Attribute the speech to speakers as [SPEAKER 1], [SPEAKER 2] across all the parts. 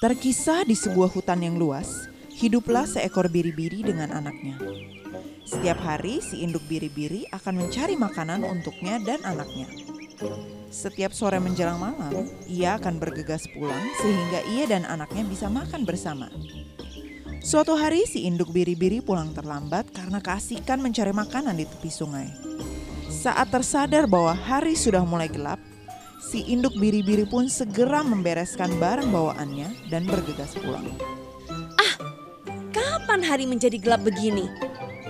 [SPEAKER 1] Terkisah di sebuah hutan yang luas, hiduplah seekor biri-biri dengan anaknya. Setiap hari si induk biri-biri akan mencari makanan untuknya dan anaknya. Setiap sore menjelang malam, ia akan bergegas pulang sehingga ia dan anaknya bisa makan bersama. Suatu hari si induk biri-biri pulang terlambat karena keasikan mencari makanan di tepi sungai. Saat tersadar bahwa hari sudah mulai gelap, si induk biri-biri pun segera membereskan barang bawaannya dan bergegas pulang.
[SPEAKER 2] Kapan hari menjadi gelap begini?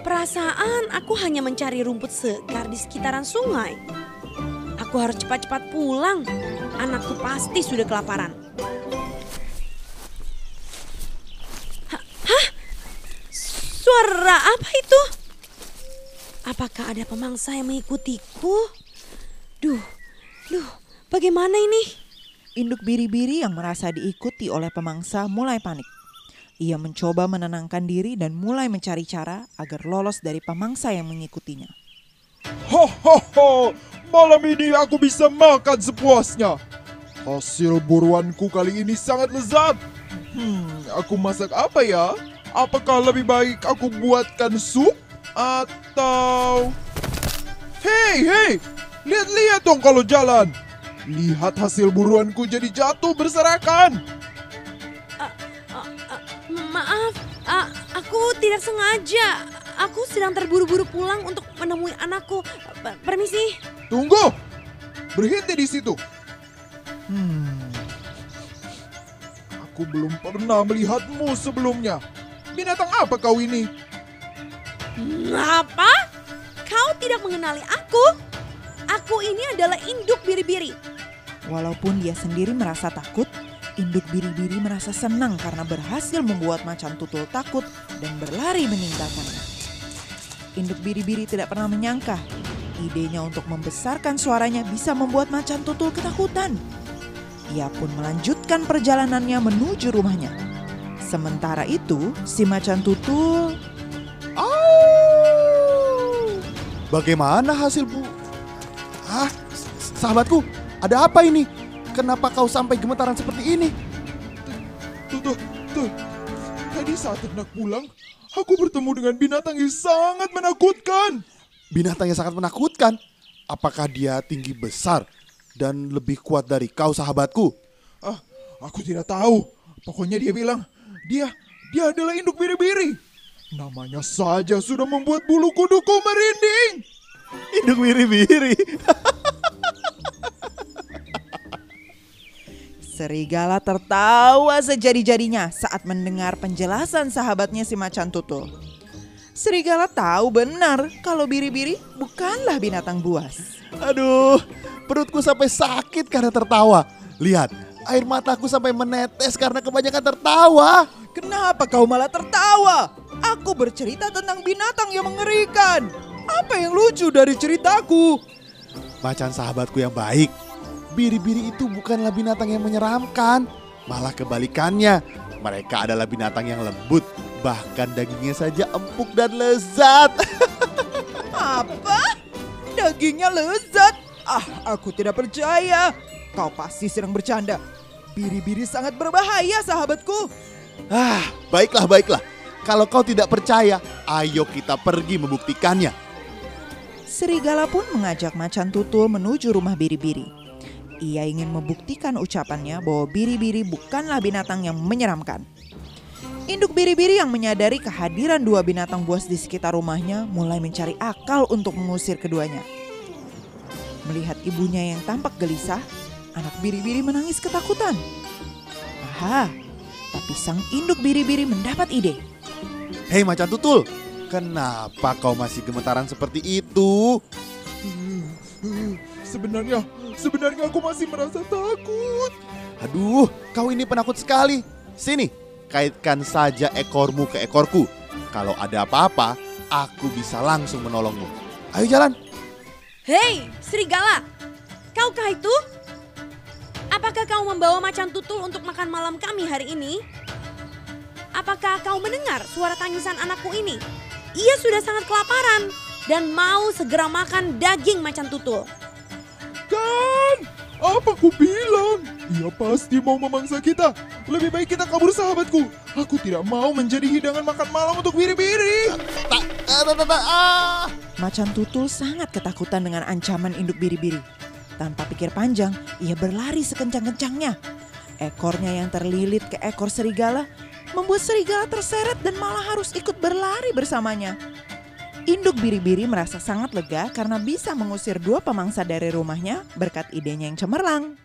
[SPEAKER 2] Perasaan aku hanya mencari rumput segar di sekitaran sungai. Aku harus cepat-cepat pulang. Anakku pasti sudah kelaparan. Hah? Hah? Suara apa itu? Apakah ada pemangsa yang mengikutiku? Duh, duh, bagaimana ini?
[SPEAKER 1] Induk biri-biri yang merasa diikuti oleh pemangsa mulai panik. Ia mencoba menenangkan diri dan mulai mencari cara agar lolos dari pemangsa yang mengikutinya.
[SPEAKER 3] Ho ho ho, malam ini aku bisa makan sepuasnya. Hasil buruanku kali ini sangat lezat. Hmm, aku masak apa ya? Apakah lebih baik aku buatkan sup atau Hei, hei, lihat-lihat dong kalau jalan. Lihat hasil buruanku jadi jatuh berserakan.
[SPEAKER 2] Maaf, a- aku tidak sengaja. Aku sedang terburu-buru pulang untuk menemui anakku. Per- Permisi.
[SPEAKER 3] Tunggu, berhenti di situ. Hmm, aku belum pernah melihatmu sebelumnya. Binatang apa kau ini?
[SPEAKER 2] Apa? Kau tidak mengenali aku? Aku ini adalah induk biri-biri.
[SPEAKER 1] Walaupun dia sendiri merasa takut, induk biri-biri merasa senang karena berhasil membuat macan tutul takut dan berlari meninggalkannya. Induk biri-biri tidak pernah menyangka idenya untuk membesarkan suaranya bisa membuat macan tutul ketakutan. Ia pun melanjutkan perjalanannya menuju rumahnya. Sementara itu, si macan tutul
[SPEAKER 4] Bagaimana hasil bu? Ah, sahabatku, ada apa ini? Kenapa kau sampai gemetaran seperti ini?
[SPEAKER 3] Tuh, tuh, tuh. Tadi saat hendak pulang, aku bertemu dengan binatang yang sangat menakutkan.
[SPEAKER 4] Binatang yang sangat menakutkan. Apakah dia tinggi besar dan lebih kuat dari kau sahabatku?
[SPEAKER 3] Ah, aku tidak tahu. Pokoknya dia bilang, dia, dia adalah induk biri-biri. Namanya saja sudah membuat bulu kuduku merinding.
[SPEAKER 4] Induk biri-biri.
[SPEAKER 1] Serigala tertawa sejadi-jadinya saat mendengar penjelasan sahabatnya si macan tutul. Serigala tahu benar kalau biri-biri bukanlah binatang buas.
[SPEAKER 4] Aduh, perutku sampai sakit karena tertawa. Lihat, air mataku sampai menetes karena kebanyakan tertawa.
[SPEAKER 1] Kenapa kau malah tertawa? Aku bercerita tentang binatang yang mengerikan. Apa yang lucu dari ceritaku?
[SPEAKER 4] Macan sahabatku yang baik. Biri-biri itu bukanlah binatang yang menyeramkan. Malah kebalikannya. Mereka adalah binatang yang lembut. Bahkan dagingnya saja empuk dan lezat.
[SPEAKER 1] Apa? Dagingnya lezat? Ah, aku tidak percaya. Kau pasti sedang bercanda. Biri-biri sangat berbahaya, sahabatku.
[SPEAKER 4] ah, baiklah, baiklah. Kalau kau tidak percaya, ayo kita pergi membuktikannya.
[SPEAKER 1] Serigala pun mengajak macan tutul menuju rumah biri-biri. Ia ingin membuktikan ucapannya bahwa biri-biri bukanlah binatang yang menyeramkan. Induk biri-biri yang menyadari kehadiran dua binatang buas di sekitar rumahnya mulai mencari akal untuk mengusir keduanya. Melihat ibunya yang tampak gelisah, anak biri-biri menangis ketakutan. Aha, tapi sang induk biri-biri mendapat ide.
[SPEAKER 4] Hei macan tutul, kenapa kau masih gemetaran seperti itu?
[SPEAKER 3] Hmm, hmm, Sebenarnya, sebenarnya aku masih merasa takut.
[SPEAKER 4] Aduh, kau ini penakut sekali. Sini, kaitkan saja ekormu ke ekorku. Kalau ada apa-apa, aku bisa langsung menolongmu. Ayo jalan.
[SPEAKER 2] Hei, serigala. Kaukah itu? Apakah kau membawa macan tutul untuk makan malam kami hari ini? Apakah kau mendengar suara tangisan anakku ini? Ia sudah sangat kelaparan dan mau segera makan daging macan tutul.
[SPEAKER 3] Kan, apa ku bilang? Ia pasti mau memangsa kita. Lebih baik kita kabur sahabatku. Aku tidak mau menjadi hidangan makan malam untuk biri-biri.
[SPEAKER 4] Ah, tak, ah.
[SPEAKER 1] Macan tutul sangat ketakutan dengan ancaman induk biri-biri. Tanpa pikir panjang, ia berlari sekencang-kencangnya. Ekornya yang terlilit ke ekor serigala membuat serigala terseret dan malah harus ikut berlari bersamanya. Induk biri-biri merasa sangat lega karena bisa mengusir dua pemangsa dari rumahnya berkat idenya yang cemerlang.